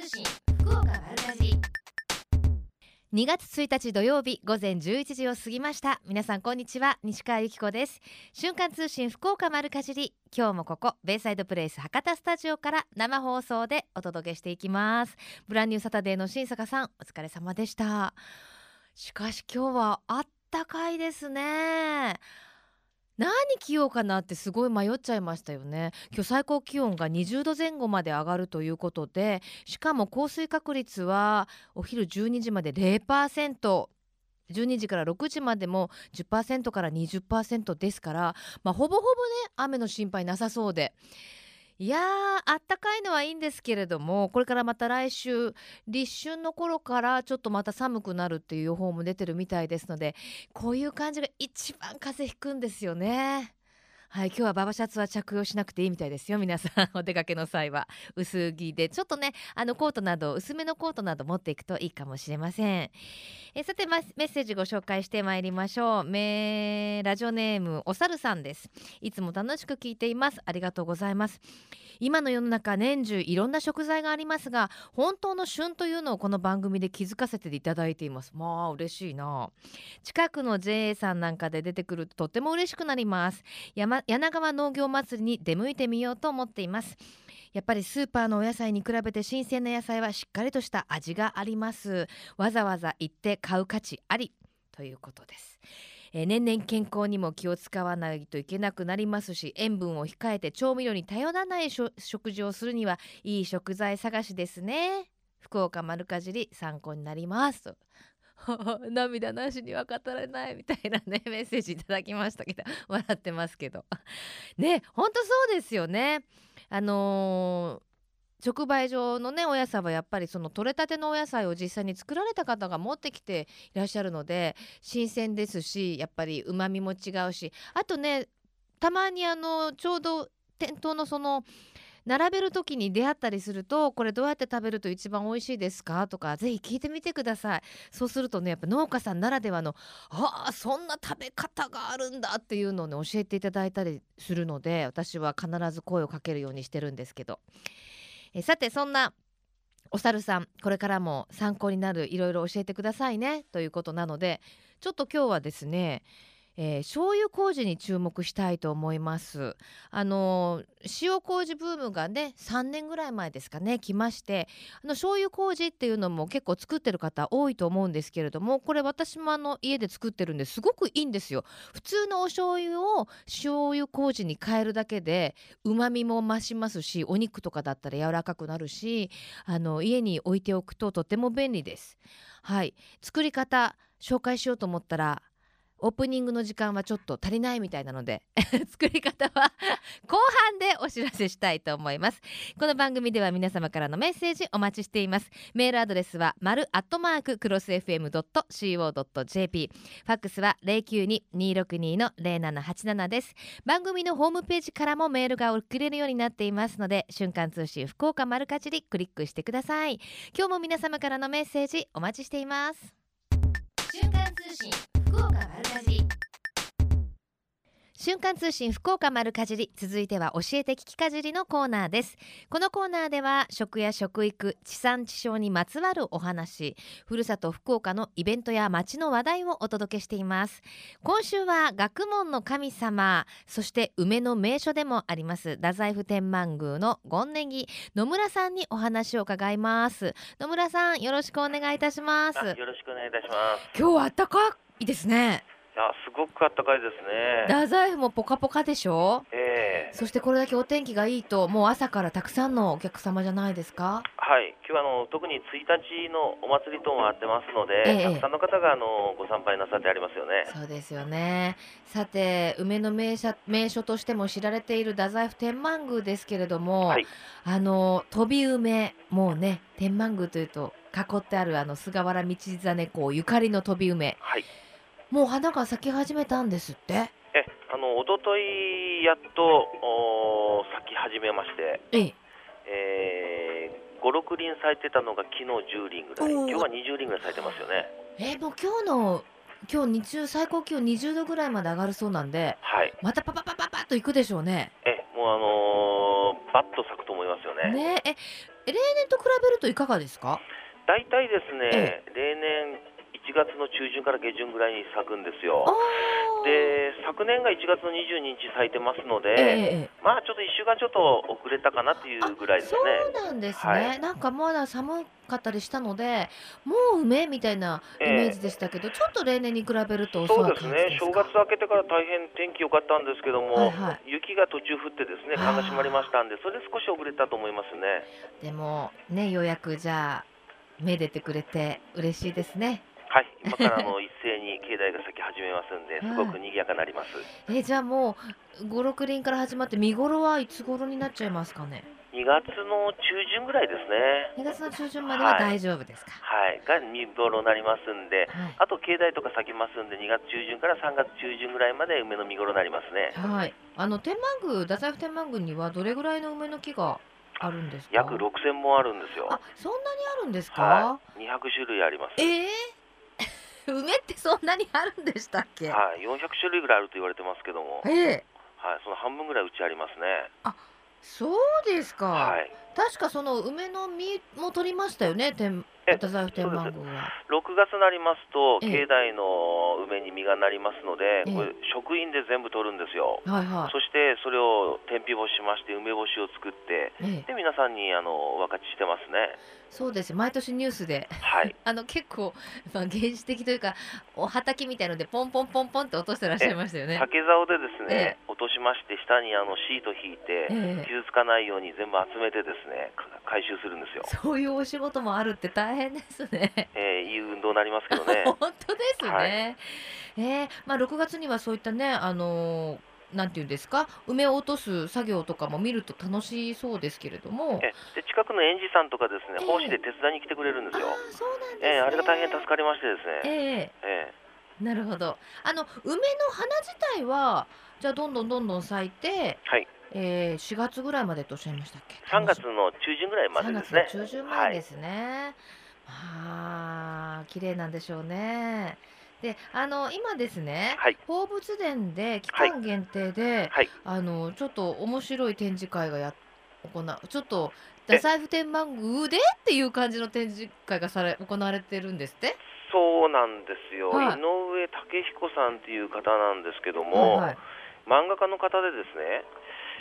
通信福岡丸かじり。2月1日土曜日午前11時を過ぎました。皆さんこんにちは西川由紀子です。瞬間通信福岡丸かじり。今日もここベイサイドプレイス博多スタジオから生放送でお届けしていきます。ブランニューサタデーの新坂さんお疲れ様でした。しかし今日はあったかいですね。何着ようかなってすごい迷っちゃいましたよね。今日最高気温が20度前後まで上がるということでしかも降水確率はお昼12時まで0% 12時から6時までも10%から20%ですから、まあ、ほぼほぼね雨の心配なさそうで。いやーあったかいのはいいんですけれどもこれからまた来週立春の頃からちょっとまた寒くなるっていう予報も出てるみたいですのでこういう感じが一番風邪ひくんですよね。はい今日はババシャツは着用しなくていいみたいですよ皆さんお出かけの際は薄着でちょっとねあのコートなど薄めのコートなど持っていくといいかもしれません。えさてまメッセージご紹介してまいりましょう。メラジオネームおさるさんです。いつも楽しく聞いています。ありがとうございます。今の世の中年中いろんな食材がありますが本当の旬というのをこの番組で気づかせていただいています。まあ嬉しいな。近くの JA さんなんかで出てくるととっても嬉しくなります。山柳川農業祭りに出向いてみようと思っています。やっぱりスーパーのお野菜に比べて新鮮な野菜はしっかりとした味があります。わざわざ行って買う価値あり。ということです。えー年々健康にも気を使わないといけなくなりますし塩分を控えて調味料に頼らないしょ食事をするにはいい食材探しですね。福岡丸かじり参考になります。と 涙なしには語れないみたいなね メッセージいただきましたけど 笑ってますけど。ね本当そうですよね。あのー直売所のねお野菜はやっぱりその取れたてのお野菜を実際に作られた方が持ってきていらっしゃるので新鮮ですしやっぱりうまみも違うし。あとねたまにあのちょうど店頭のその並べる時に出会ったりするとこれどうやって食べると一番美味しいですか？とかぜひ聞いてみてくださいそうするとねやっぱ農家さんならではのあそんな食べ方があるんだっていうのをね教えていただいたりするので私は必ず声をかけるようにしてるんですけど。えさてそんなお猿さんこれからも参考になるいろいろ教えてくださいねということなのでちょっと今日はですねえー、醤油麹に注目したいと思います。あの塩麹ブームがね3年ぐらい前ですかね来ましてあの醤油麹っていうのも結構作ってる方多いと思うんですけれどもこれ私もあの家で作ってるんですごくいいんですよ。普通のお醤油を醤油麹に変えるだけで旨味も増しますしお肉とかだったら柔らかくなるしあの家に置いておくととても便利です。はい。作り方紹介しようと思ったらオープニングの時間はちょっと足りないみたいなので 作り方は 後半でお知らせしたいと思います。この番組では皆様からのメッセージお待ちしています。メールアドレスは丸アットマーククロス FM.co.jp ファックスは092-262の0787です。番組のホームページからもメールが送れるようになっていますので瞬間通信福岡丸かじりクリックしてください。今日も皆様からのメッセージお待ちしています。瞬間通信。福岡丸かじり。瞬間通信福岡丸かじり続いては教えて聞きかじりのコーナーです。このコーナーでは食や食育地産地消にまつわるお話ふるさと福岡のイベントや街の話題をお届けしています。今週は学問の神様そして梅の名所でもあります太宰府天満宮の権ネギ野村さんにお話を伺います。野村さんよろしくお願いいたします。あよろしくお願いいたします。今日は暖かいですね。いや、すごく暖かいですね。太宰府もポカポカでしょ？ええ。そしてこれだけお天気がいいともう朝からたくさんのお客様じゃないですか？はい、今日はあの特に1日のお祭り等もあってますので、ええ。たくさんの方があのご参拝なさってありますよね。そうですよね。さて梅の名所名所としても知られている太宰府天満宮ですけれども、はい。あの飛び梅もうね天満宮というと囲ってあるあの菅原道真公ゆかりの飛び梅。はい。もう花が咲き始めたんですって？え、あの一昨日やっとお咲き始めまして、えええー、5、6輪咲いてたのが昨日10輪ぐらい、今日は20輪ぐらい咲いてますよね。えもう今日の今日日中最高気温20度ぐらいまで上がるそうなんではい。またパパパパパッと行くでしょうね。え、もうあのー、バッと咲くと思いますよね。ねえ例年と比べるといかがですか？大体ですね、え例年1月の中旬から下旬ぐらいに咲くんですよ。で、昨年が1月の22日咲いてますので、ええええ。まあちょっと1週間ちょっと遅れたかなっていうぐらいですね。そうなんですね、はい。なんかまだ寒かったりしたのでもう梅みたいなイメージでしたけど、ちょっと例年に比べると遅そうですね、正月明けてから大変天気良かったんですけども、はいはい。雪が途中降ってですね、蚊が閉まりましたんで、それで少し遅れたと思いますね。でもねようやくじゃあめでてくれて嬉しいですねはい、今からあの一斉に境内が咲き始めますんで、すごく賑やかになります。えじゃあもう五六輪から始まって見頃はいつ頃になっちゃいますかね？2月の中旬ぐらいですね。2月の中旬までは大丈夫ですか？はい、が見頃になりますんで、はい、あと境内とか咲きますんで、2月中旬から3月中旬ぐらいまで梅の見頃になりますね。はい、あの天満宮太宰府天満宮にはどれぐらいの梅の木があるんですか？約6000本あるんですよ。あそんなにあるんですか、はい、200種類あります。ええ梅ってそんなにあるんでしたっけ、はい、400種類ぐらいあると言われてますけども、ええ。はい、その半分ぐらいうちありますね。そうですか、はい、確かその梅の実も取りましたよね天え太宰府天満宮は。6月になりますと、ええ。境内の梅に実がなりますので、ええ。これ職員で全部取るんですよ。はいはい。そしてそれを天日干ししまして梅干しを作ってええ。で皆さんにあのお分かちしてますね。そうです。毎年ニュースで。はい。あの結構、まあ、原始的というかお畑みたいのでポンポンポンポンって落としてらっしゃいましたよね。竹竿でですえね、落としまして下にあのシート引いてええ傷つかないように全部集めてですねか回収するんですよ。そういうお仕事もあるって大変ですね。えーいい運動になりますけどね。本当ですね。はいえーまあ6月にはそういったねあのーなんていうんですか梅を落とす作業とかも見ると楽しそうですけれども。えで近くの園児さんとかですねええ奉仕で手伝いに来てくれるんですよ。そうなんですね。えーあれが大変助かりましてですね。えええなるほど。あの梅の花自体はじゃあどんどんどんどん咲いて、はいえー、4月ぐらいまでとおっしゃいましたっけ？3月の中旬ぐらいまでですね3。月の中旬までですね。ああ、綺麗なんでしょうね。で、あの今ですね、はい放物殿で期間限定で、はいあのちょっと面白い展示会がや行う、ちょっとえ？太宰府天満宮でっていう感じの展示会がされ行われてるんですって？そうなんですよ、はい井上武彦さんっていう方なんですけども、はいはい。漫画家の方でですね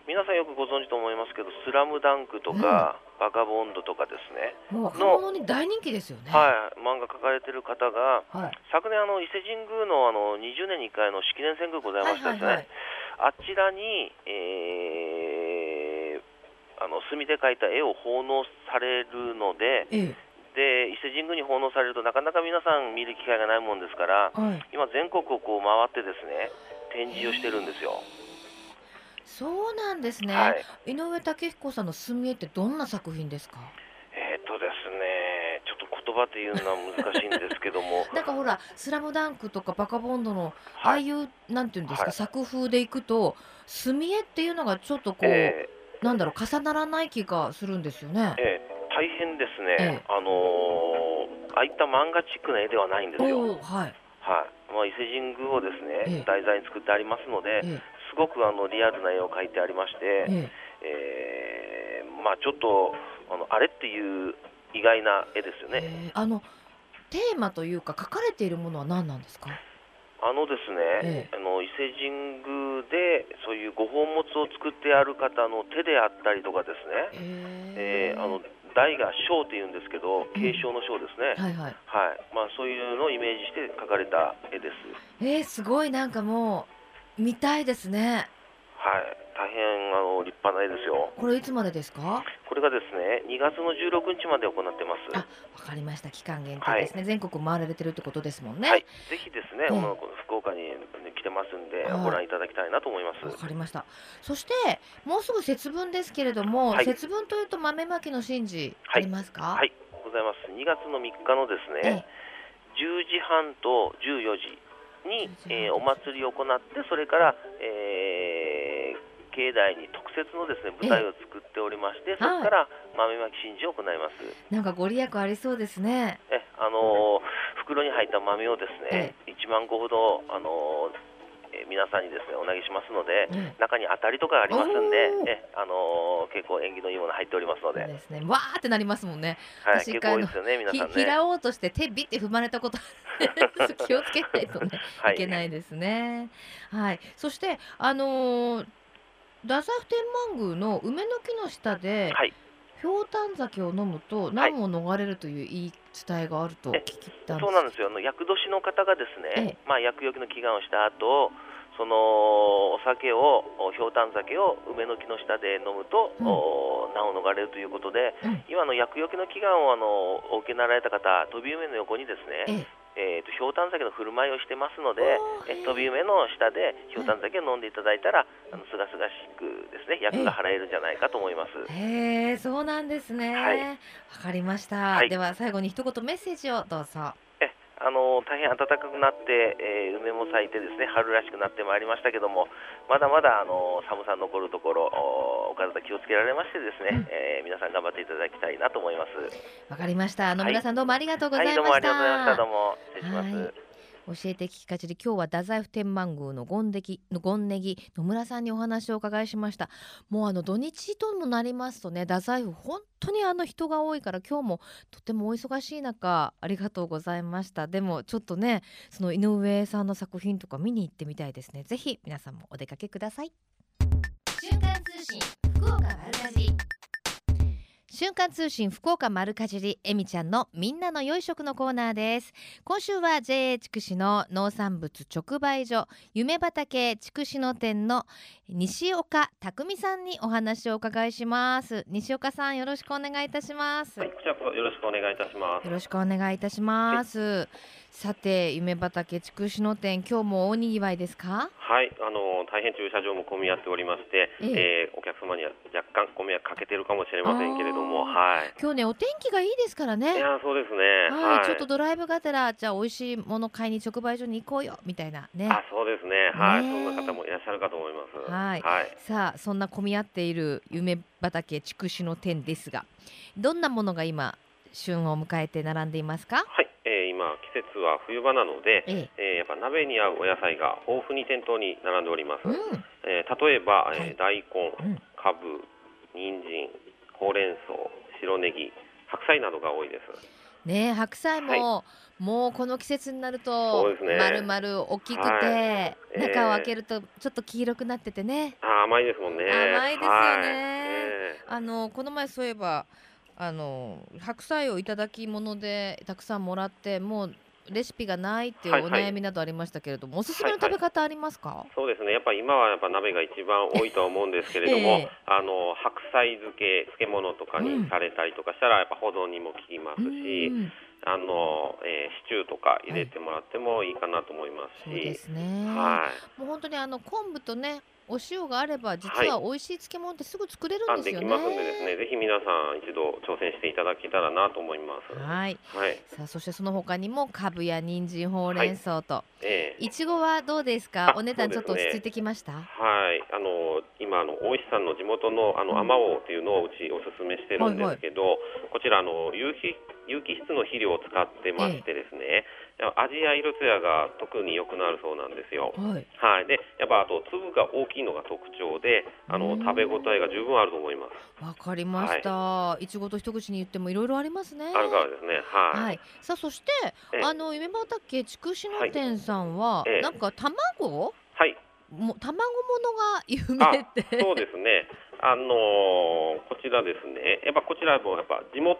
皆さんよくご存知と思いますけど「スラムダンクとか「バカボンド」とかですね、もう若者に大人気ですよね。はい、漫画描かれてる方がはい。昨年あの伊勢神宮のあの20年に1回の式年遷宮ございましたですね、はいはいあちらに、えーあの墨で描いた絵を奉納されるのでえで伊勢神宮に奉納されるとなかなか皆さん見る機会がないもんですからえ、はい。今全国をこう回ってですね展示をしてるんですよ。そうなんですね。はい井上武彦さんの墨絵ってどんな作品ですか？えーっとですね、ちょっと言葉で言うのは難しいんですけども なんかほら「スラムダンクとか「バカボンドのああはい、いうなんていうんですか、はい作風でいくと墨絵っていうのがちょっとこう、えなんだろう重ならない気がするんですよねー。えー大変ですね、ええあのーああいった漫画チックな絵ではないんですよ。はい。はい。まあ、伊勢神宮をですね、ええ。題材に作ってありますので、えすごくあのリアルな絵を描いてありまして、ええ。えーまあ、ちょっとあのあれっていう意外な絵ですよえね。えあのテーマというか書かれているものは何なんですか？あのですね、ええ。あの伊勢神宮でそういうご宝物を作ってある方の手であったりとかですね、ええーあの台が章っていうんですけど継承の章ですね、はいはい。はいまあ、そういうのをイメージして描かれた絵です。えー、すごいなんかもう見たいですね。はい、大変あの立派な絵ですよ。これいつまでですか？これがですね2月の16日まで行ってます。あわかりました期間限定ですね、全国回られてるってことですもんね。はい、ぜひですね、ええあの福岡に来てますんで、はいご覧いただきたいなと思います。わかりました。そしてもうすぐ節分ですけれども、はい節分というと豆まきの神事あはいりますか？はい、ございます。2月の3日のですえね、10時半と14時に、10時半えーお祭りを行って、それから、えー境内に特設のですね舞台を作っておりまして、そこから豆まき神事を行います。えなんかご利益ありそうですね。えあのー袋に入った豆をですね、1万個ほど、あのーえー皆さんにですねお投げしますので、ええ中に当たりとかありますんおでー、えあのー結構縁起のいいもの入っておりますので、ですねわーってなりますもんね私結構多いですよね皆ひさんね。拾おうとして手ビッて踏まれたこと 気をつけないとねはいけないですね。はい。そしてあのー太宰府天満宮の梅の木の下で、はい、ひょうたん酒を飲むと難を逃れるという言い伝えがあると聞いたんです。そうなんですよ。あの厄年の方がですええ。ね、まあ厄除けの祈願をした後、そのお酒をおひょうたん酒を梅の木の下で飲むと、うん。お難を逃れるということで、うん。今の厄除けの祈願をあのお受けになられた方、飛び梅の横にですね、ええー、とひょうたん酒の振る舞いをしてますのでえ飛び梅の下でひょうたん酒を飲んでいただいたらあのすがすがしくですね役が払えるんじゃないかと思います。えへえそうなんですね。わ、はいかりました、はいでは最後に一言メッセージをどうぞ。えあの大変暖かくなって、えー梅も咲いてですね春らしくなってまいりましたけどもまだまだあの寒さ残るところおお体気をつけられましてですね、うんえー皆さん頑張っていただきたいなと思います。わかりました。あの、はい皆さんどうもありがとうございました。はいどうもありがとうございました。どうも失礼します。はい教えて聞きかじり今日は太宰府天満宮のゴンデギのゴンネギ野村さんにお話をお伺いしました。もうあの土日ともなりますとね太宰府本当にあの人が多いから今日もとてもお忙しい中ありがとうございました。でもちょっとねその井上さんの作品とか見に行ってみたいですね。ぜひ皆さんもお出かけください。瞬間通信福岡丸かじり瞬間通信福岡丸かじりえみちゃんのみんなの良い食のコーナーです。今週は JA 筑紫の農産物直売所夢畑筑紫の店の西岡匠さんにお話をお伺いします西岡さんよろしくお願いいたします、はい、こちらこそよろしくお願いいたします。よろしくお願いいたします、さて夢畑筑紫の店今日も大にぎわいですか？はい、あの大変駐車場も混み合っておりまして、ええーお客様には若干ご迷惑かけてるかもしれませんけれども、あはい。今日ねお天気がいいですからねいやそうですね。はい、ちょっとドライブがてらじゃあ美味しいもの買いに直売所に行こうよみたいなねあ、そうですね。はい、ねえそんな方もいらっしゃるかと思います。はいはい。さあそんな混み合っている夢畑筑紫の店ですがどんなものが今旬を迎えて並んでいますか？はい、えー今季節は冬場なので、ええ。ーやっぱ鍋に合うお野菜が豊富に店頭に並んでおります。うん。えー例えば、はい。えー大根、うん。かぶ、人参、ほうれん草、白ネギ、白菜などが多いです。ねえ白菜も、はもうこの季節になるそと丸々大きくて、はい。中を開けるとちょっと黄色くなっててね、あー甘いですもんね。甘いですよね。はい。え。あのこの前そういえばあの白菜をいただき物でたくさんもらってもうレシピがないっていうおはいはい。悩みなどありましたけれども、おすすめの食べ方ありますか、ーそうですね。やっぱ今はやっぱ鍋が一番多いとは思うんですけれども、ええ。あの白菜漬け漬物とかにされたりとかしたらやっぱ保存にも効きますし、うん。あの、えーシチューとか入れてもらってもいいかなと思いますそうでし、すね、はい。もう本当にあの昆布とねお塩があれば実は美味しい漬物ってすぐ作れるあんですよね。できますんでですね、ぜひ皆さん一度挑戦していただけたらなと思います。はい。はい。さあそしてその他にもカブや人参ほうれん草と、ええ。いちごはどうですか？あお値段ちょっと落ち着いてきました、はい、あの今あの大石さんの地元のあのうんあまおうっていうのをうちおすすめしてるんですけど、こちらあの有機有機質の肥料を使ってましてですね、味や色艶が特に良くなるそうなんですよ。はい。はい、でやっぱあと粒が大きいのが特徴で、あうんの食べ応えが十分あると思います。わかりました。いちごと一口に言ってもいろいろありますね。あるからですね、はい。はい。さあそしてええあの夢畑筑紫の店さんは、ええなんか卵はい、も卵ものが有あ名って。そうですね。あのーこちらですね。やっぱこちらもやっぱ地元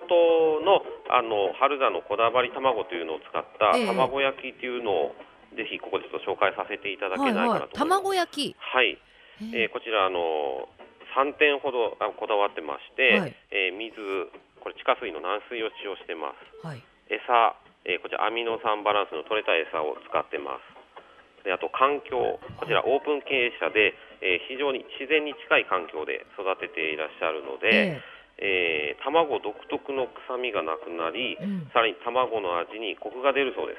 のあの春田のこだわり卵というのを使ったええ卵焼きっていうのをぜひここでちょっと紹介させていただけないかなと思い。卵焼き。はい。えーこちらあの3点ほどあこだわってまして、はいえー水これ地下水の軟水を使用してます。はい。餌、えーこちらアミノ酸バランスの取れた餌を使ってます。であと環境、こちらオープン経営者で、えー非常に自然に近い環境で育てていらっしゃるので、ええー卵独特の臭みがなくなり、えうん。さらに卵の味にコクが出るそうで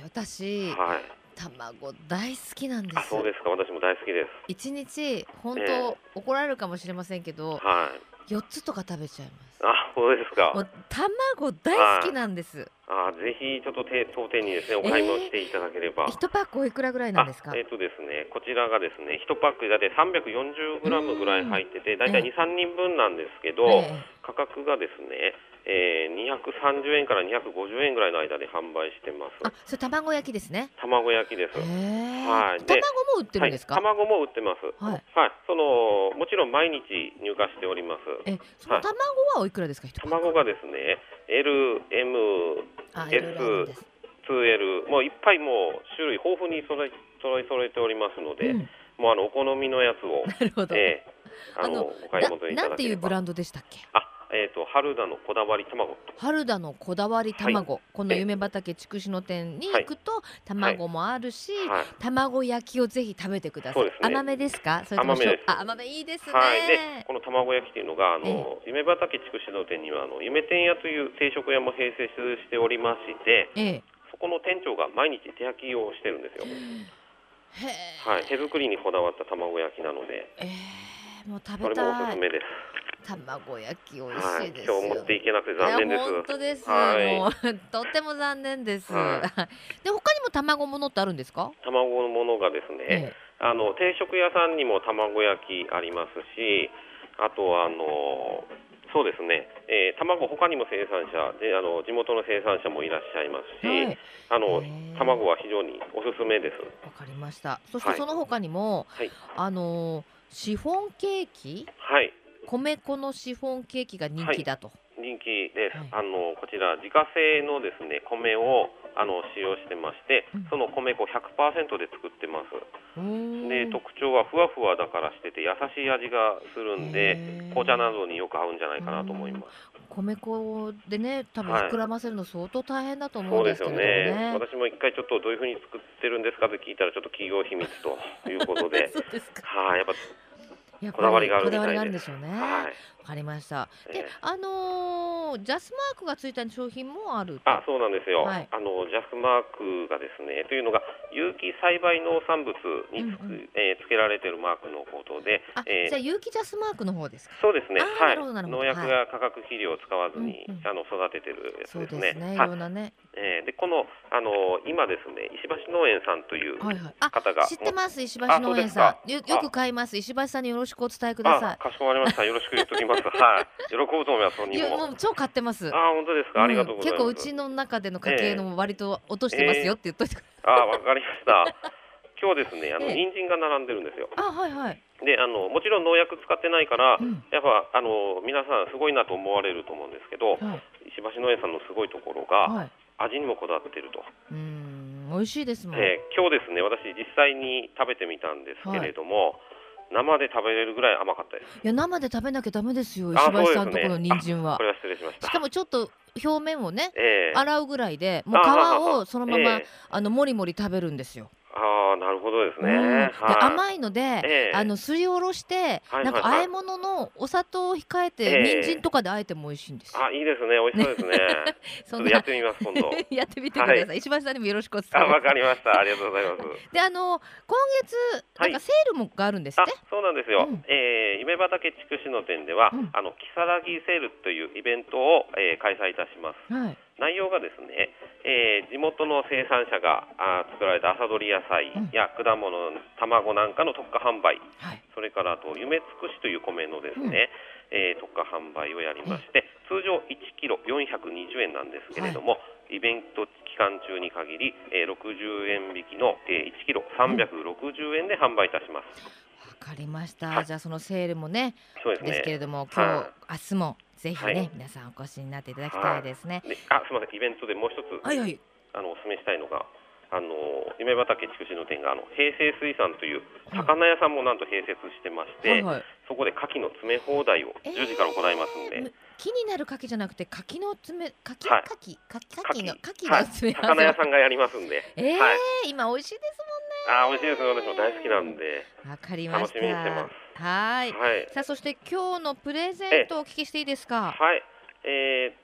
え私す。はい。卵大好きなんです。あ、そうですか。私も大好きです。一日本当、ええ怒られるかもしれませんけどはい。四つとか食べちゃいます。あ、そうですか。もう卵大好きなんです。あーぜひちょっとて当店にですねお買い物していただければ、一パックおいくらぐらいなんですか？あえっ、とですねこちらがですね1パックだいたい340グラムぐらい入っててだいたいええ2、3人分なんですけど、ええ価格がですね、えー、230円から250円ぐらいの間で販売してます。あそれ卵焼きですね。卵焼きです。はい。で卵も売ってるんですか、はい、卵も売ってます。はい。そのもちろん毎日入荷しております。えその卵はおいくらですか？一パック卵がですね LM あ S いろいろあるんです 2L もういっぱいもう種類豊富に揃い揃い揃えておりますので、うん。もうあのお好みのやつを、なるほど、ええあのお買い求めいななんてただければ。いうブランドでしたっけ？あえっ、と春田のこだわり卵春田のこだわり卵、この夢畑筑紫の店に行くと、卵もあるし、はい。卵焼きをぜひ食べてください、そうですね。甘めですか？それとも甘めです。あ甘めいいですね、はい、でこの卵焼きっていうのがあの、夢畑筑紫の店にはあの夢天屋という定食屋も併設しておりましてええ。そこの店長が毎日手焼きをしてるんですよ、はい、手作りにこだわった卵焼きなので。ええ。もう食それもおべたいすすめです卵焼き美味はいしいですよ、今日持っていけなくて残念です。本当です、はい。もうとっても残念です、は で他にも卵ものってあるんですか、卵のものがですね、えあの定食屋さんにも卵焼きありますしあとはあのそうですね、えー卵他にも生産者であの地元の生産者もいらっしゃいますし、はい。あの卵は非常におすすめです。わかりました。そしてはい。その他にも、はい。あのーシフォンケーキ？はい米粉のシフォンケーキが人気だと、人気です、はいあのこちら自家製のですね米をあの使用してまして、うんその米粉100%で作ってます。で特徴はふわふわだからしてて優しい味がするんで紅茶などによく合うんじゃないかなと思います。米粉でね多分はい膨らませるの相当大変だと思そううんですけよれどもね。ね。私も一回ちょっとどういうふうに作ってるんですかって聞いたらちょっと企業秘密ということで そうですか。はい、やっぱこだわりがあるこだわりがあ。るんでしょうね。わ、はい。かりました。でええ、あのージャスマークがついた商品もあると。あ、そうなんですよ。はいあのジャスマークがですね、というのが有機栽培農産物につく、うんうんえーつけられているマークのことで、あ、えーじゃあ有機ジャスマークの方ですか？そうですね。はい農薬や化学肥料を使わずに、うんうんあの育ててるやつそうですね。ですね。いはいろんなね。えーでこのあの今ですね、石橋農園さんというはいはい。あ、方が知ってます？石橋あ農園さん。よよくあ買います。石橋さんによろしくお伝えくださあ、かしこまりました。よろしく言っときます。はい。喜ぶと思います。本い。いや人も。もう超買ってます。あ、本当ですか？ありがとうございます。ん結構うちの中での家計の割と落としてますよって言っといてくれ。あ、わかりました。今日ですね、あのええ人参が並んでるんですよ。あ、はいはい。で、あのもちろん農薬使ってないから、うんやっぱあの皆さんすごいなと思われると思うんですけど、はい。石橋農園さんのすごいところが、はい。味にもこだわっていると。うーん、美味しいですもん。えー今日ですね、私実際に食べてみたんですけれども、生で食べれるぐらい甘かったです。いや生で食べなきゃダメですよ。あ石橋さんとこの人参はこ。れは失礼しました。しかもちょっと表面をね、ええ洗うぐらいで、もう皮をそのまま、ええあのもりもり食べるんですよ。ああ、なるほどですね。うんではい甘いので、ええあのすりおろして、はいなんか和え物のお砂糖を控えて、ええ人参とかで和えても美味しいんですよ。あ、いいですね。美味しそうですね。ちそょっとやってみます、今度。やってみてください。は石橋さんにもよろしくお伝えあ、わかりました。ありがとうございます。であの今月はないんかセールもがあるんですあって、、そうなんですよ。うんえー夢畑筑紫の店では、うんあのキサラギセールというイベントを、えー開催いたします。はい内容がですね、えー地元の生産者があー作られた朝どり野菜や果物、卵なんかの特価販売、はい。それからあと夢つくしという米のですね、えー特価販売をやりまして、通常1キロ420円なんですけれども、イベント期間中に限り、えー60円引きの、えー1キロ360円で販売いたします。わかりました、はい。じゃあそのセールもねそうですね。ですけれども今日、は明日もぜひね、はい。皆さんお越しになっていただきたいですね。であすみません。イベントでもう一つ、はいはい。あのお勧めしたいのがあの夢畑筑紫の店があの平成水産というはい。魚屋さんもなんと併設してまして、はいはい。そこで牡蠣の詰め放題をえー10時から行いますんで、む気になる牡蠣じゃなくて牡蠣の詰め牡蠣、はい。牡蠣牡蠣の牡蠣はい。の詰め合わせ魚屋さんがやりますんで、えーはい、今美味しいですあー美味しいです私も大好きなんで、もんね。わかりました。楽しみにしてますはい。はいさあそして今日のプレゼントをお聞きしていいですか？はいえーこ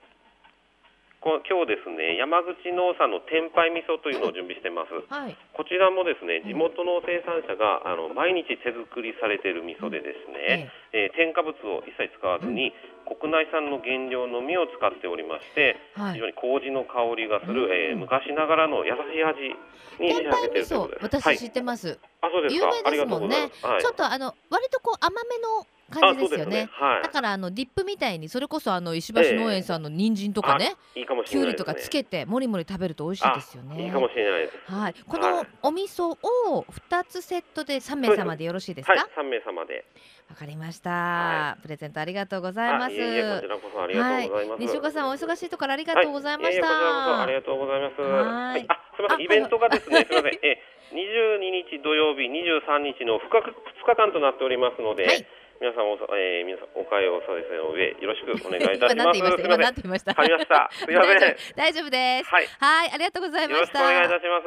今日ですね山口農産の天杯味噌というのを準備してます。はい。こちらもですねうん地元の生産者があの毎日手作りされている味噌でですね、えー添加物を一切使わずに、国内産の原料のみを使っておりまして、はい非常に麹の香りがする、えーうん昔ながらの優しい味に仕天上げているということです。はい私知ってます。あそうです有か名ですもんねありがとうございます。はいちょっとあの割とこう甘めの感じですよね。はいだからあのディップみたいにそれこそあの石橋農園さんの人参とかね、あいいかもしきゅうりとかつけてもりもり食べると美味しいですよね。いいかもしれないです。はい。このはいお味噌を二つセットで三名様でよろしいですか？はいわ、、三名様で。かりました、はプレゼントありがとうございます。あいえいえこちらこそありがとうございます。西岡さんお忙しいところありがとうございました。ありがとうございます。はいあ、すみませあん、イベントがですね、すみません、え、22日土曜日、23日の2日 ,2 日間となっておりますので、はい皆さんおさ、えー、皆さんお会をされの上よろしくお願いいたし今ます。今なんて言いました？わかりました。すみません。大丈夫です。はい、はい、ありがとうございましよろしくお願いいた。たしま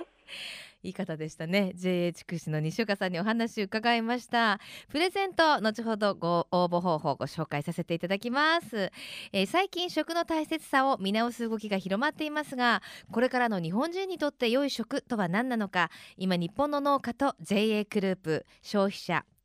す。いい方でしたね JA 筑紫の西岡さんにお話を伺いましたプレゼント後ほどご応募方法をご紹介させていただきます、えー最近食の大切さを見直す動きが広まっていますがこれからの日本人にとって良い食とは何なのか今日本の農家と JA グループ消費者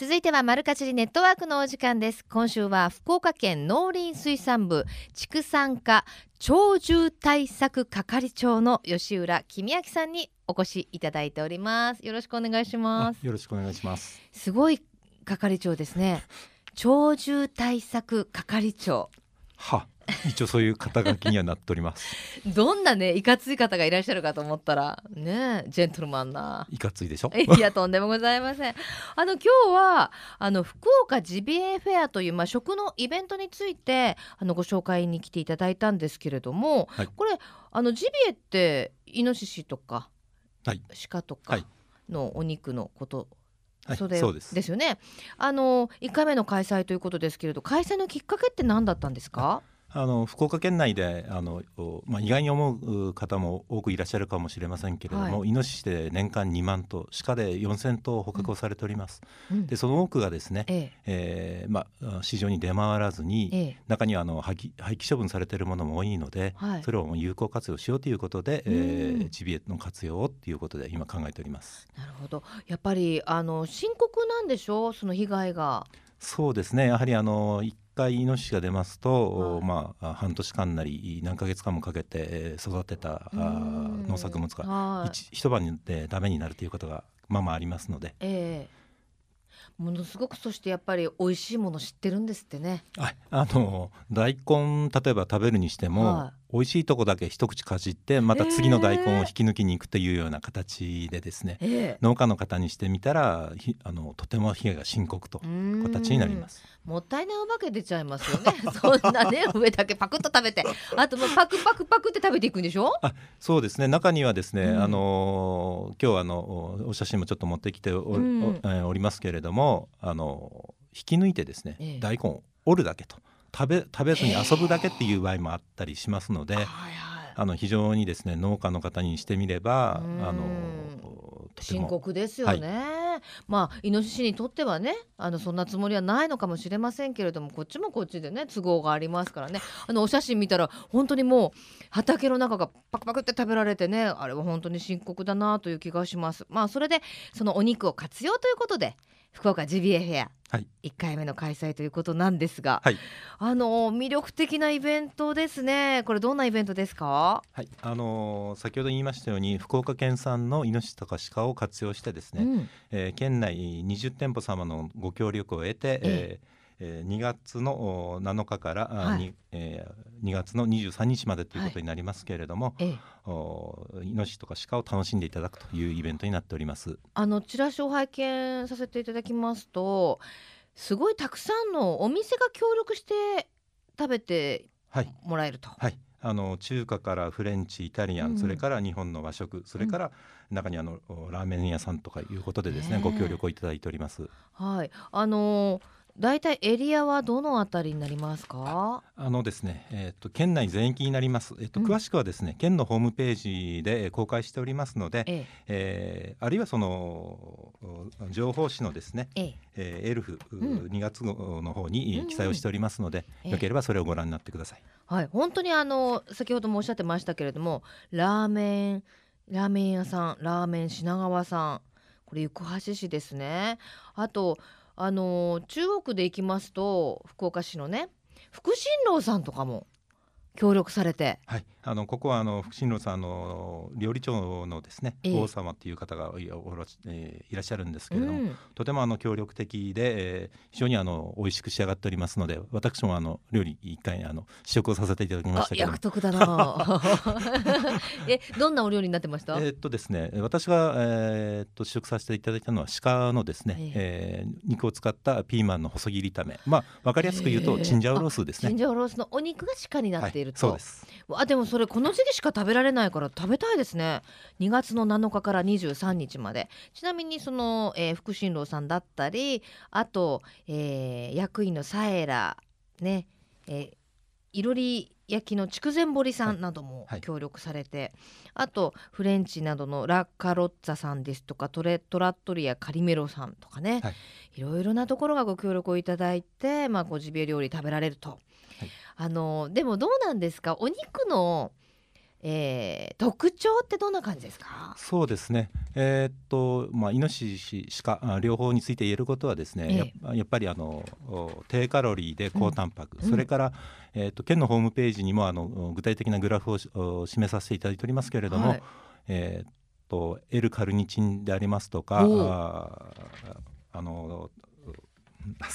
続いては丸かじりネットワークのお時間です。今週は福岡県農林水産部畜産課鳥獣対策係長の吉浦公明さんにお越しいただいております。よろしくお願いします。あよろしくお願いします。すごい係長ですね。鳥獣対策係長。は、一応そういう肩書きにはなっております。どんなねいかつい方がいらっしゃるかと思ったらねジェントルマンな。いかついでしょ？いやとんでもございません。あの今日はあの福岡ジビエフェアというまあ食のイベントについてあのご紹介に来ていただいたんですけれども、はい。これあのジビエってイノシシとか、はい。鹿とかはい。のお肉のこと、はい、それそうです。ですよね。あの1回目の開催ということですけれど開催のきっかけって何だったんですか？あの福岡県内であの、おまあ、意外に思う方も多くいらっしゃるかもしれませんけれども、はイノシシで年間2万頭鹿で4,000頭捕獲をされております。うん。でその多くがですね、ええ。ーまあ、市場に出回らずに、ええ。え中にはあの廃棄廃棄処分されているものも多いので、はい。それを有効活用しようということで、えうん。ージビエの活用をということで今考えております。なるほど。やっぱりあの深刻なんでしょう？その被害が。そうですね。やはりあの一回イノシシが出ますと、はい。まあ半年間なり何ヶ月間もかけてえー育てた農作物がはい。一一晩でダメになるということがまあまあありますので、ええ。ものすごくそしてやっぱり美味しいもの知ってるんですってね。はい。あの大根例えば食べるにしても、は美味しいとこだけ一口かじってまた次の大根を引き抜きに行くというような形でですね、ええ。農家の方にしてみたらひあのとても被害が深刻と形になります。もったいないお化け出ちゃいますよね。そんなね上だけパクッと食べて、あともうパクパクパクって食べていくんでしょ？あそうですね。中にはですね、うん。あのー今日あのおお写真もちょっと持ってきてお,お、うんえーおりますけれどもあの引き抜いてですね、ええ。大根を折るだけと食べ食べずに遊ぶだけっていう場合もあったりしますので、はいはい。あの非常にですね農家の方にしてみればうん。あの深も。刻ですよね、まあイノシシにとってはねあのそんなつもりはないのかもしれませんけれどもこっちもこっちでね都合がありますからね。あのお写真見たら本当にもう畑の中がパクパクって食べられてねあれは本当に深刻だなという気がします。まあそれでそのお肉を活用ということで福岡ジビエフェア。はい。1回目の開催ということなんですが、はい。あの魅力的なイベントですね。これどんなイベントですか？はい。あのー先ほど言いましたように福岡県産のイノシシとか鹿を活用してですね、うん。えー県内20店舗様のご協力を得て、えーえー2月のお7日から、あはい。にえー2月の23日までということになりますけれども、ええ。おイノシシとか鹿を楽しんでいただくというイベントになっております。あのチラシを拝見させていただきますとすごいたくさんのお店が協力して食べてはい。もらえると。はい。あの中華からフレンチイタリアン、うん。それから日本の和食それから中にあのラーメン屋さんとかいうことでですね、ご協力をいただいております。はい。あのーだいたいエリアはどのあたりになりますか？あのですね、えー、と県内全域になります。えっ、とうん。詳しくはですね、県のホームページでえー公開しておりますので、ええ。ーあるいはそのお情報誌のですね、ええ。えーエルフ、ん。2月号の方にうんうん。記載をしておりますので、ええ。よければそれをご覧になってください。はい。本当にあの先ほどもおっしゃってましたけれどもラーメンラーメン屋さんラーメン品川さんこれ行橋市ですね。あとあの中国で行きますと福岡市のね福新郎さんとかも協力されて。はい、あのここはあの福新郎さんあの料理長のですね、ええ。王様っていう方がいおろし、えーいらっしゃるんですけうれども、ん。とてもあの協力的で、えー非常にあの美味しく仕上がっておりますので私もあの料理一回あの試食をさせていただきまあしたけども。役得だな。えどんなお料理になってました、えーっとですね私が、えーっと試食させていただいたのは鹿のですね、ええ。ー肉を使ったピーマンの細切り炒め。まあわかりやすく言うとチンジャオロースですね。チンジャオロースのお肉が鹿になっていると、はい、そうです。あでもそれこの時期しか食べられないから食べたいですね。2月の7日から23日まで。ちなみにその、えー福新郎さんだったりあと、えー役員のサエラねえーいろり焼きの筑前堀さんなどもはい。協力されて、あとフレンチなどのラ・カロッツァさんですとかトレトラットリアカリメロさんとかね、はい。いろいろなところがご協力をいただいて、まあ、ごジビエ料理食べられると、はいあのでもどうなんですか？お肉の、えー特徴ってどんな感じですか？そうですね。えーっとまあイノシシ鹿あ両方について言えることはですね、ええ。やっぱりあのお低カロリーで高タンパク、うん。それから、えーっと県のホームページにもあのお具体的なグラフを示させていただいておりますけれども、はい。えーっと L カルニチンでありますとか、ああの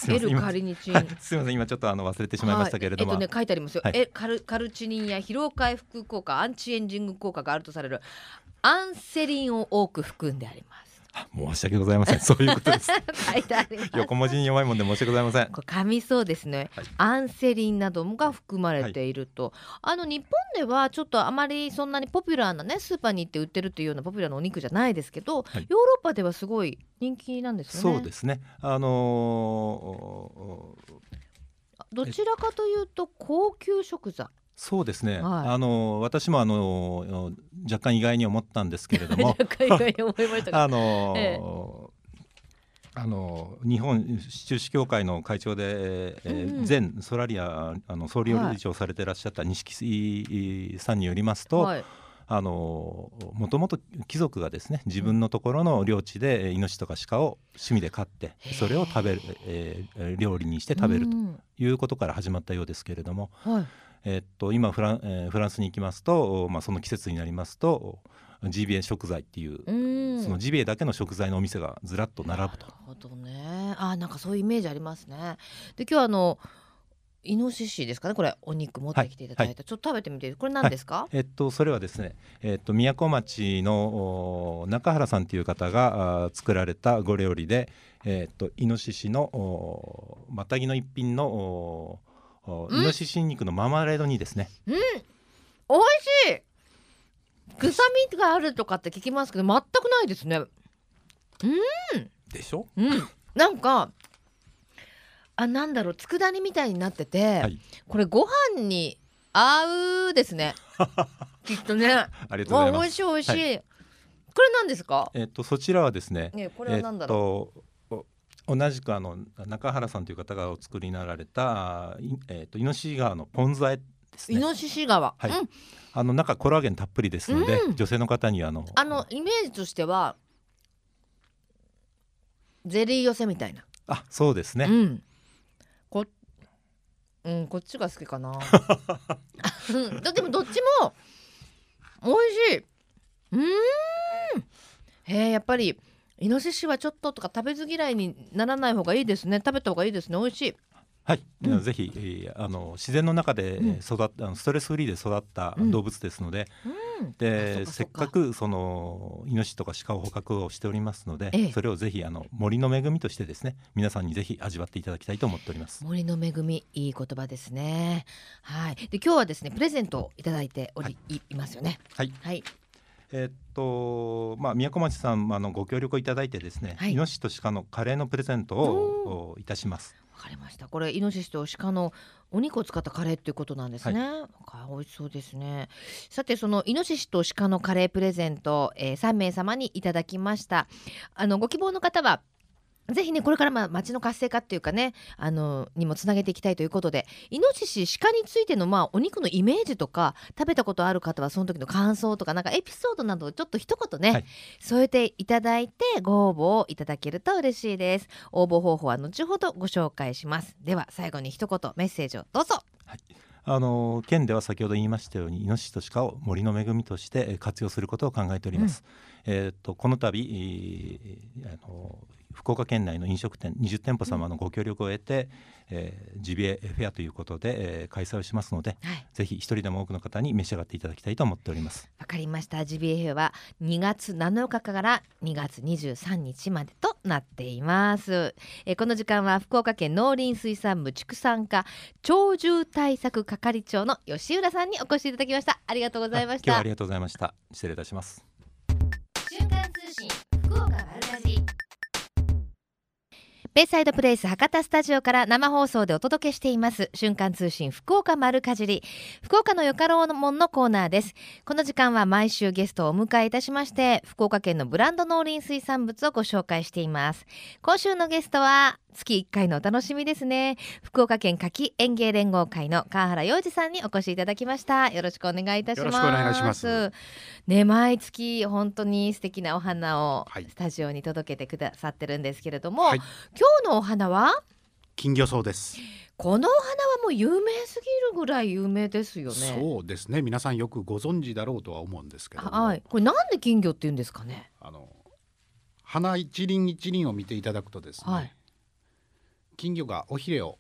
L 今カリニチン、はい、すみません。今ちょっとあの忘れてしまいましたけれども、はいえっとね書いてありますよ、はい。えカルカルチニンや疲労回復効果アンチエンジング効果があるとされるアンセリンを多く含んであります申し訳ございません。そういうことで す。横文字に弱いもんで申し訳ございません。噛みそうですね、はい。アンセリンなどが含まれていると、あの日本ではちょっとあまりそんなにポピュラーなねスーパーに行って売ってるというようなポピュラーなお肉じゃないですけど、はい。ヨーロッパではすごい人気なんですよね。そうですね。あのーどちらかというと高級食材そうですね、はい。あの私もあの若干意外に思ったんですけれども。あのえあの日本中止協会の会長で、えーうんうん。前ソラリアあの総理理長をされていらっしゃった錦さんによりますと、はい。あのもともと貴族がですね自分のところの領地でえーイノシシとか鹿を趣味で飼ってそれを食べる、えー料理にして食べるとうん。いうことから始まったようですけれども、はいえーっと今フラン、えーフランスに行きますと、まあ、その季節になりますとジビエ食材っていう、うん。そのジビエだけの食材のお店がずらっと並ぶと。なるほどね。あなんかそういうイメージありますね。で今日あのイノシシですかね？これお肉持ってきていただいた、はいちょっと食べてみて。これ何ですか、えっと、それはですね、えっと、宮古町のお中原さんという方があ作られたご料理で、えっと、イノシシのおまたぎの一品のおイノシシ肉のマーマレードにですね、美味しい。臭みがあるとかって聞きますけど全くないですね。でしょ？うん。なんかあなんだろう。佃煮みたいになってて、はい。これご飯に合うですね。きっとね。ありがとうございます。あ美味しい美味しい、これ何ですか？えっと、そちらはですね、ねこれは何だろえっとお同じくあの中原さんという方がお作りになられた、えっと、イノシシ川のポン酢和えですう、イね。ノシシ川、はい。うん、あの中コラーゲンたっぷりですので、うん。女性の方にあのあのイメージとしてはゼリー寄せみたいな、あそうですね。うん。こうんこっちが好きかな。でもどっちも美味しい。うーん。へえやっぱりイノシシはちょっととか食べず嫌いにならない方がいいですね。食べた方がいいですね。美味しい。はい、うん。ぜひ、えーあの自然の中で育った、あのストレスフリーで育ったうん。動物ですので、うん。うかそうか。せっかくそのイノシシとか鹿を捕獲をしておりますので、ええ。それをぜひあの森の恵みとしてですね皆さんにぜひ味わっていただきたいと思っております。森の恵みいい言葉ですね。はい。で今日はですねプレゼントをいただいており、い、いますよね。はい。はいえーっとまあ宮古町さんあのご協力をいただいてですね、はい。イノシシと鹿のカレーのプレゼントをおいたします。わかりました。これイノシシと鹿のお肉を使ったカレーっていうことなんですね、か美味しそうですね。さてそのイノシシと鹿のカレープレゼント、えー、3名様にいただきました。あのご希望の方はぜひねこれからまあ町の活性化っていうかねあのにもつなげていきたいということでイノシシ鹿についてのまあお肉のイメージとか食べたことある方はその時の感想とかなんかエピソードなどをちょっと一言ね、はい。添えていただいてご応募をいただけると嬉しいです。応募方法は後ほどご紹介します。では最後に一言メッセージをどうぞ。あの県では先ほど言いましたようにイノシシと鹿を森の恵みとしてえー活用することを考えております。えーっとこの度、えーあの福岡県内の飲食店20店舗様のご協力を得て、えージビエフェアということで、えー開催をしますのではいぜひ一人でも多くの方に召し上がっていただきたいと思っております。わかりましたジビエフェアは2月7日から2月23日までとなっていますえーこの時間は福岡県農林水産部畜産課鳥獣対策係長の吉浦さんにお越しいただきましたありがとうございましたあ今日はありがとうございました。失礼いたします。瞬間通信ベイサイドプレイス博多スタジオから生放送でお届けしています。瞬間通信福岡丸かじり。福岡のよかろうもんのコーナーです。この時間は毎週ゲストをお迎えいたしまして福岡県のブランド農林水産物をご紹介しています。今週のゲストは月1回のお楽しみですね。福岡県夏季園芸連合会の川原洋二さんにお越しいただきました。よろしくお願いいたします。よろしくお願いします。ね毎月本当に素敵なお花をはい。スタジオに届けてくださってるんですけれども、はい。今日のお花は？金魚草です、このお花はもう有名すぎるぐらい有名ですよね。そうですね。皆さんよくご存知だろうとは思うんですけども、はい、これなんで金魚って言うんですかね？あの花一輪一輪を見ていただくとですね、はい金魚がおひれを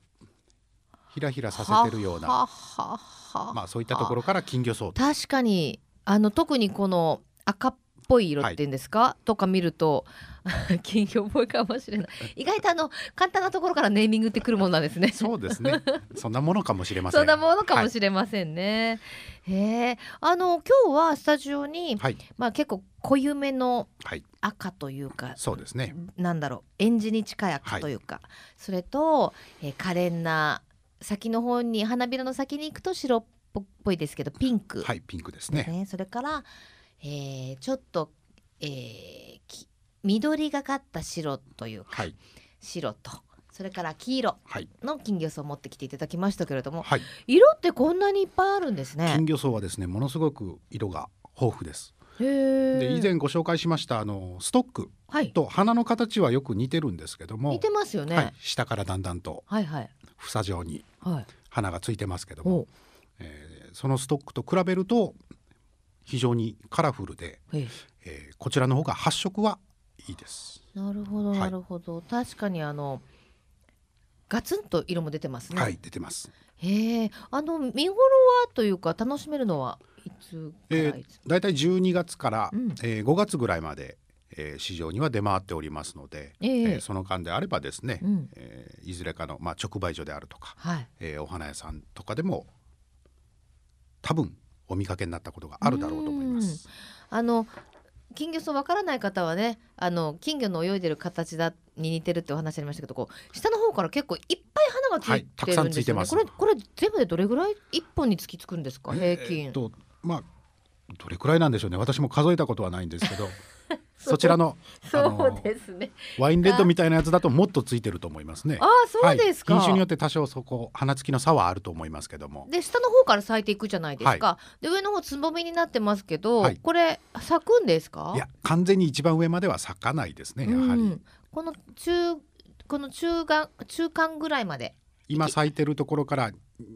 ひらひらさせてるようなまあそういったところから金魚草と。確かにあの特にこの赤っぽい色ってい。うんですか、とか見ると 金魚っぽいかもしれない。意外とあの簡単なところからネーミングってくるもんなんですね。そうですね。そんなものかもしれません。そんなものかもれしれませんね。へえ、あの今日はスタジオに、はい。まあ結構濃ゆめのはい、赤というかそうですね。なんだろうエンジに近い赤というか、それと、えー、可憐な先の方に花びらの先に行くと白っぽいですけどピンク、はいピンクですね。ね。それから、えーちょっと、えーき緑がかった白というか、はい。白とそれから黄色はい。の金魚草を持ってきていただきましたけれどもはい。色ってこんなにいっぱいあるんですね。金。魚草はですねものすごく色が豊富です。で以前ご紹介しましたあのストックはい。と花の形はよく似てるんですけども似てますよね。はい、下からだんだんとはいはい。房状にはい。花がついてますけども、おえーそのストックと比べると非常にカラフルで、へええーこちらの方が発色はいいです。なるほどはいなるほど、確かにあのガツンと色も出てますね。はい出てます。へえあの見頃はというか楽しめるのはいつからえーいつ、だいたい12月から、うんえー5月ぐらいまで、えー市場には出回っておりますので、えええーその間であればですね、うんえーいずれかの、まあ、直売所であるとか、はい。えーお花屋さんとかでも多分お見かけになったことがあるだろうと思います。あの金魚草わからない方はねあの金魚の泳いでる形だに似てるってお話ありましたけどこう下の方から結構いっぱい花がついはいたくさてるんですよね、んついてます。これこれ全部でどれぐらい？一本につきつくんですか？平均、えーとまあどれくらいなんでしょうね。私も数えたことはないんですけどそちらのあそうのですね。ワインレッドみたいなやつだともっとついてると思いますね。ああそうですか、はい、品種によって多少そこ花付きの差はあると思いますけども。で下の方から咲いていくじゃないですか、で上の方つぼみになってますけど、はい。これ咲くんですか？いや完全に一番上までは咲かないですねやはり、うん。この中この中間中間ぐらいまで。今咲いてるところから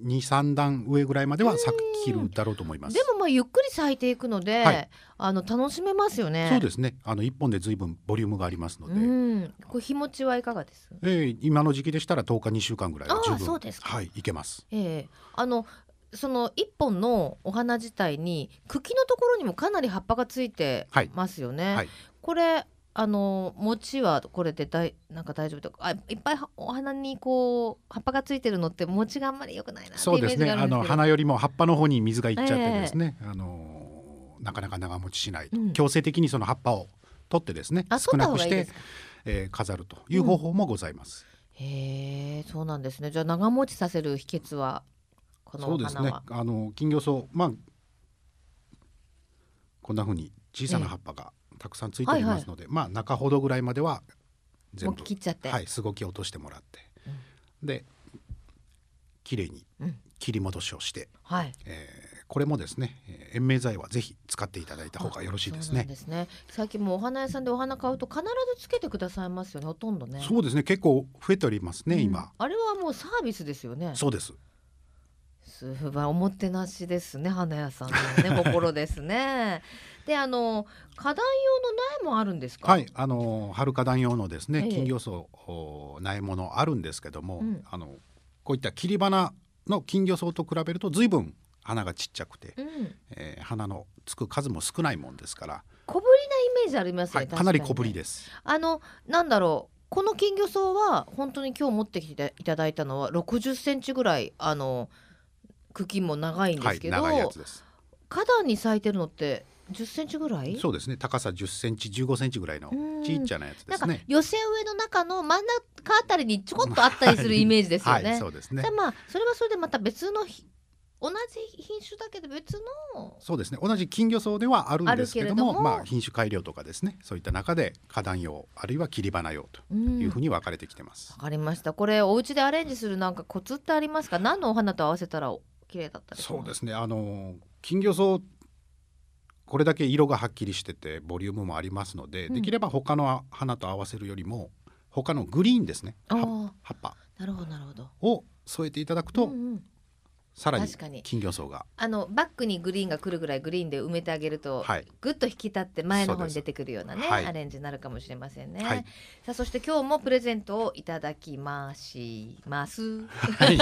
23段上ぐらいまでは咲きるだろうと思います。でもまあゆっくり咲いていくので、はい。あの楽しめますよね。そうですね。あの1本で随分ボリュームがありますので、うん。これ日持ちはいかがです？えー今の時期でしたら10日2週間ぐらいは十分そうですか。はいいけます。ええ。あのその一本のお花自体に茎のところにもかなり葉っぱがついてはい。ますよね。はい。これあの餅はこれでだいなんか大丈夫とか。あいっぱいはお花にこう葉っぱがついてるのって餅があんまり良くないなってそうですね。あの花よりも葉っぱの方に水がいっちゃってですね、あのなかなか長持ちしないと、うん。強制的にその葉っぱを取ってですねあ少なくしていえー飾るという方法もございます。へえそうなんですね。じゃあ長持ちさせる秘訣はこのそうですね。お花は？あの金魚草まあこんな風に小さな葉っぱがたくさんついておりますので、まあ中ほどぐらいまでは全部切っちゃって、はいすごき落としてもらって、で綺麗にうん。切り戻しをして、はい。えーこれもですねえー延命剤はぜひ使っていただいた方がよろしいですね。ですね。最近もうお花屋さんでお花買うと必ずつけてくださいますよねほとんどね。そうですね。結構増えておりますね、うん。今。あれはもうサービスですよね。そうです。すばおもてなしですね花屋さんのね 心ですね。であの花壇用の苗もあるんですか？はい、あの春花壇用のですね、ええ。金魚草お苗物あるんですけども、うん。あのこういった切り花の金魚草と比べると随分花がちっちゃくて、うん。えー花のつく数も少ないもんですから、小ぶりなイメージありますよね、はい、確かなりに小ぶりです。あのなんだろうこの金魚草は本当に今日持ってきていただいたのは60センチぐらいあの茎も長いんではい、すけど、長い。花壇に咲いてるのって10センチぐらい？そうですね、高さ10センチ、15センチぐらいのうんちっちゃなやつでなんかすね。寄せ植えの中の真ん中あたりにちょこっとあったりするイメージですよね。はい、そうですねじゃあ。まあそれはそれでまた別のひ同じ品種だけど別のそうですね同じ金魚草ではあるんですけれどもまあ、品種改良とかですねそういった中で花壇用あるいは切り花用とうんいうふうに分かれてきてます。わかりましたこれお家でアレンジするなんかコツってありますか？何のお花と合わせたら綺麗だったりそうですね。あの金魚草これだけ色がはっきりしててボリュームもありますので、うん。できれば他の花と合わせるよりも他のグリーンですね。葉っぱ。なるほどなるほど。を添えていただくと、うんうんさらに確かに。金魚草が。あのバックにグリーンが来るぐらいグリーンで埋めてあげると、はい。ぐっと引き立って前の方に出てくるようなね、はい。アレンジになるかもしれませんね、はい。さあそして今日もプレゼントをいただきまします。はい。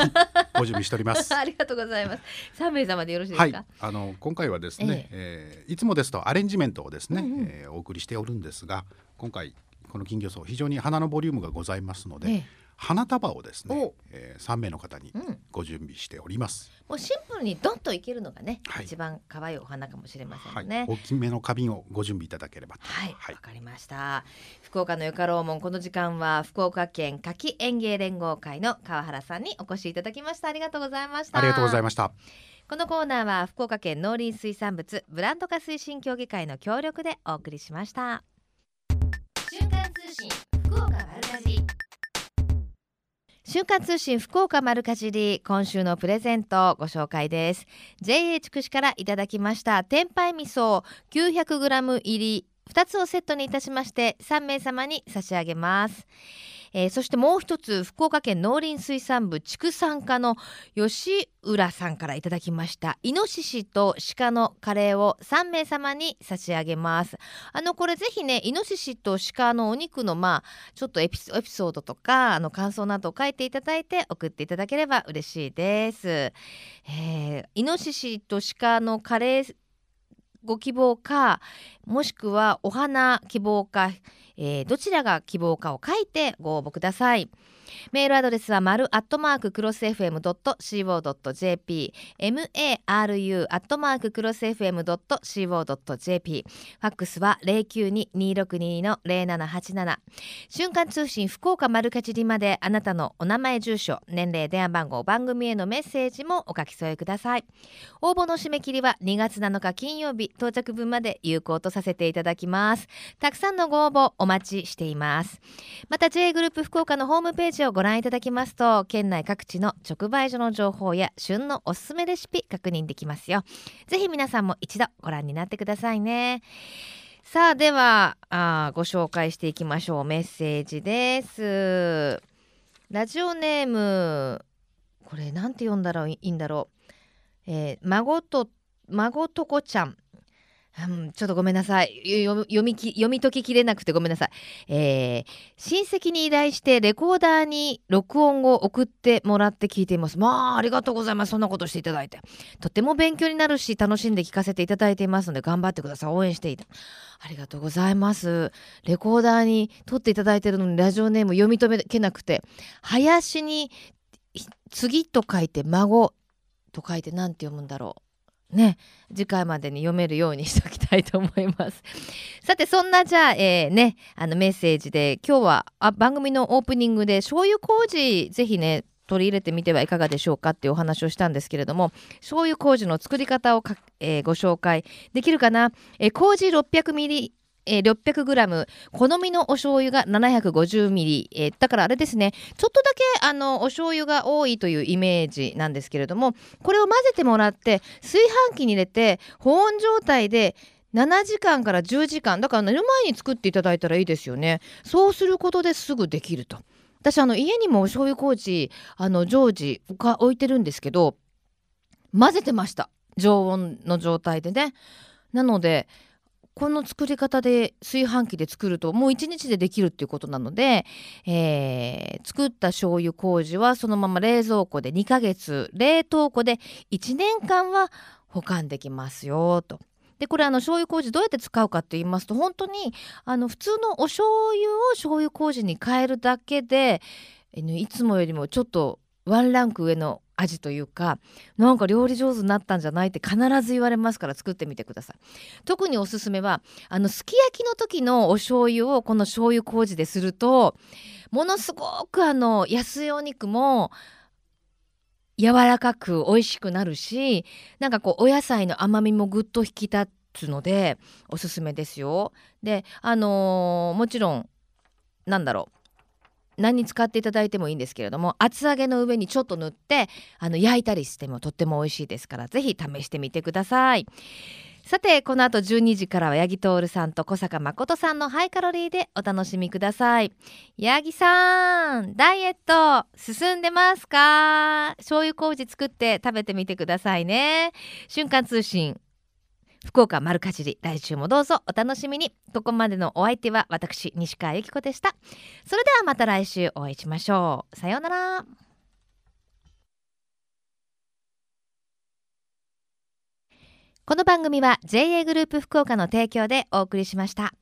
ご準備しております。ありがとうございます。3名様でよろしいですか、はい、あの今回はですね、えーいつもですとアレンジメントをですね、うんうん。えーお送りしておるんですが今回この金魚草非常に花のボリュームがございますので、え花束をですねお、えー、3名の方にご準備しております。もうシンプルにドンといけるのがね、はい一番可愛いお花かもしれませはいんね、大きめの花瓶をご準備いただければと。はい、わ、はいかりました。福岡のよかろうもん、この時間は福岡県夏季園芸連合会の川原さんにお越しいただきました。ありがとうございました。ありがとうございまました。このコーナーは福岡県農林水産物ブランド化推進協議会の協力でお送りしました。瞬間通信福岡丸かじり週刊通信福岡丸かじり今週のプレゼントご紹介です。JA 筑紫からいただきました天杯味噌 900g 入り2つをセットにいたしまして3名様に差し上げます、えーそしてもう一つ福岡県農林水産部畜産課の吉浦さんからいただきましたイノシシと鹿のカレーを3名様に差し上げますあのこれぜひねイノシシと鹿のお肉のまあちょっとエピソエピソードとかあの感想などを書いていただいて送っていただければ嬉しいです。えーイノシシと鹿のカレーご希望かもしくはお花希望か、えーどちらが希望かを書いてご応募ください。メールアドレスは丸アットマーククロス FM.co.jp maru アットマーククロス FM.co.jp ファックスは092262の0787瞬間通信福岡丸かじりまであなたのお名前住所年齢電話番号番組へのメッセージもお書き添えください。応募の締め切りは2月7日金曜日到着分まで有効とさせていただきます。たくさんのご応募お待ちしています。また J グループ福岡のホームページをご覧いただきますと県内各地の直売所の情報や旬のおすすめレシピ確認できますよ。ぜひ皆さんも一度ご覧になってくださいね。さあではあご紹介していきましょう。メッセージです。ラジオネームこれなんて読んだらいいんだろう、えー孫と孫とこちゃん。うん、ちょっとごめんなさい。読みき読み解ききれなくてごめんなさい、えー親戚に依頼してレコーダーに録音を送ってもらって聞いています。まあありがとうございます。そんなことしていただいて。とっても勉強になるし楽しんで聞かせていただいていますので頑張ってください。応援していた。ありがとうございます。レコーダーに撮っていただいてるのにラジオネーム読み解けなくて。林に次と書いて孫と書いて何て読むんだろう。ね次回までに読めるようにしておきたいと思います。さてそんなじゃあ、えーねあのメッセージで今日はあ番組のオープニングで醤油麹ぜひね取り入れてみてはいかがでしょうかっていうお話をしたんですけれども醤油麹の作り方をか、えーご紹介できるかな、えー麹600ミリえー 600g 好みのお醤油が 750ml、えーだからあれですね。ちょっとだけあのお醤油が多いというイメージなんですけれどもこれを混ぜてもらって炊飯器に入れて保温状態で7時間から10時間。だから寝る前に作っていただいたらいいですよね。そうすることですぐできると。私あの家にもお醤油麹あの常時が置いてるんですけど混ぜてました。常温の状態でね。なのでこの作り方で炊飯器で作るともう1日でできるっていうことなので、えー作った醤油麹はそのまま冷蔵庫で2ヶ月冷凍庫で1年間は保管できますよと。でこれあの醤油麹どうやって使うかって言いますと本当にあの普通のお醤油を醤油麹に変えるだけでいつもよりもちょっとワンランク上の味というかなんか料理上手になったんじゃないって必ず言われますから作ってみてください。特におすすめはあのすき焼きの時のお醤油をこの醤油麹でするとものすごくあの安いお肉も柔らかく美味しくなるしなんかこうお野菜の甘みもぐっと引き立つのでおすすめですよ。であのーもちろんなんだろう何に使っていただいてもいいんですけれども厚揚げの上にちょっと塗ってあの焼いたりしてもとっても美味しいですからぜひ試してみてください。さてこの後12時からは八木徹さんと小坂誠さんのハイカロリーでお楽しみください。八木さんダイエット進んでますか？醤油麹作って食べてみてくださいね。瞬間通信。福岡丸かじり来週もどうぞお楽しみに。ここまでのお相手は私西川由紀子でした。それではまた来週お会いしましょう。さようなら。この番組は JA グループ福岡の提供でお送りしました。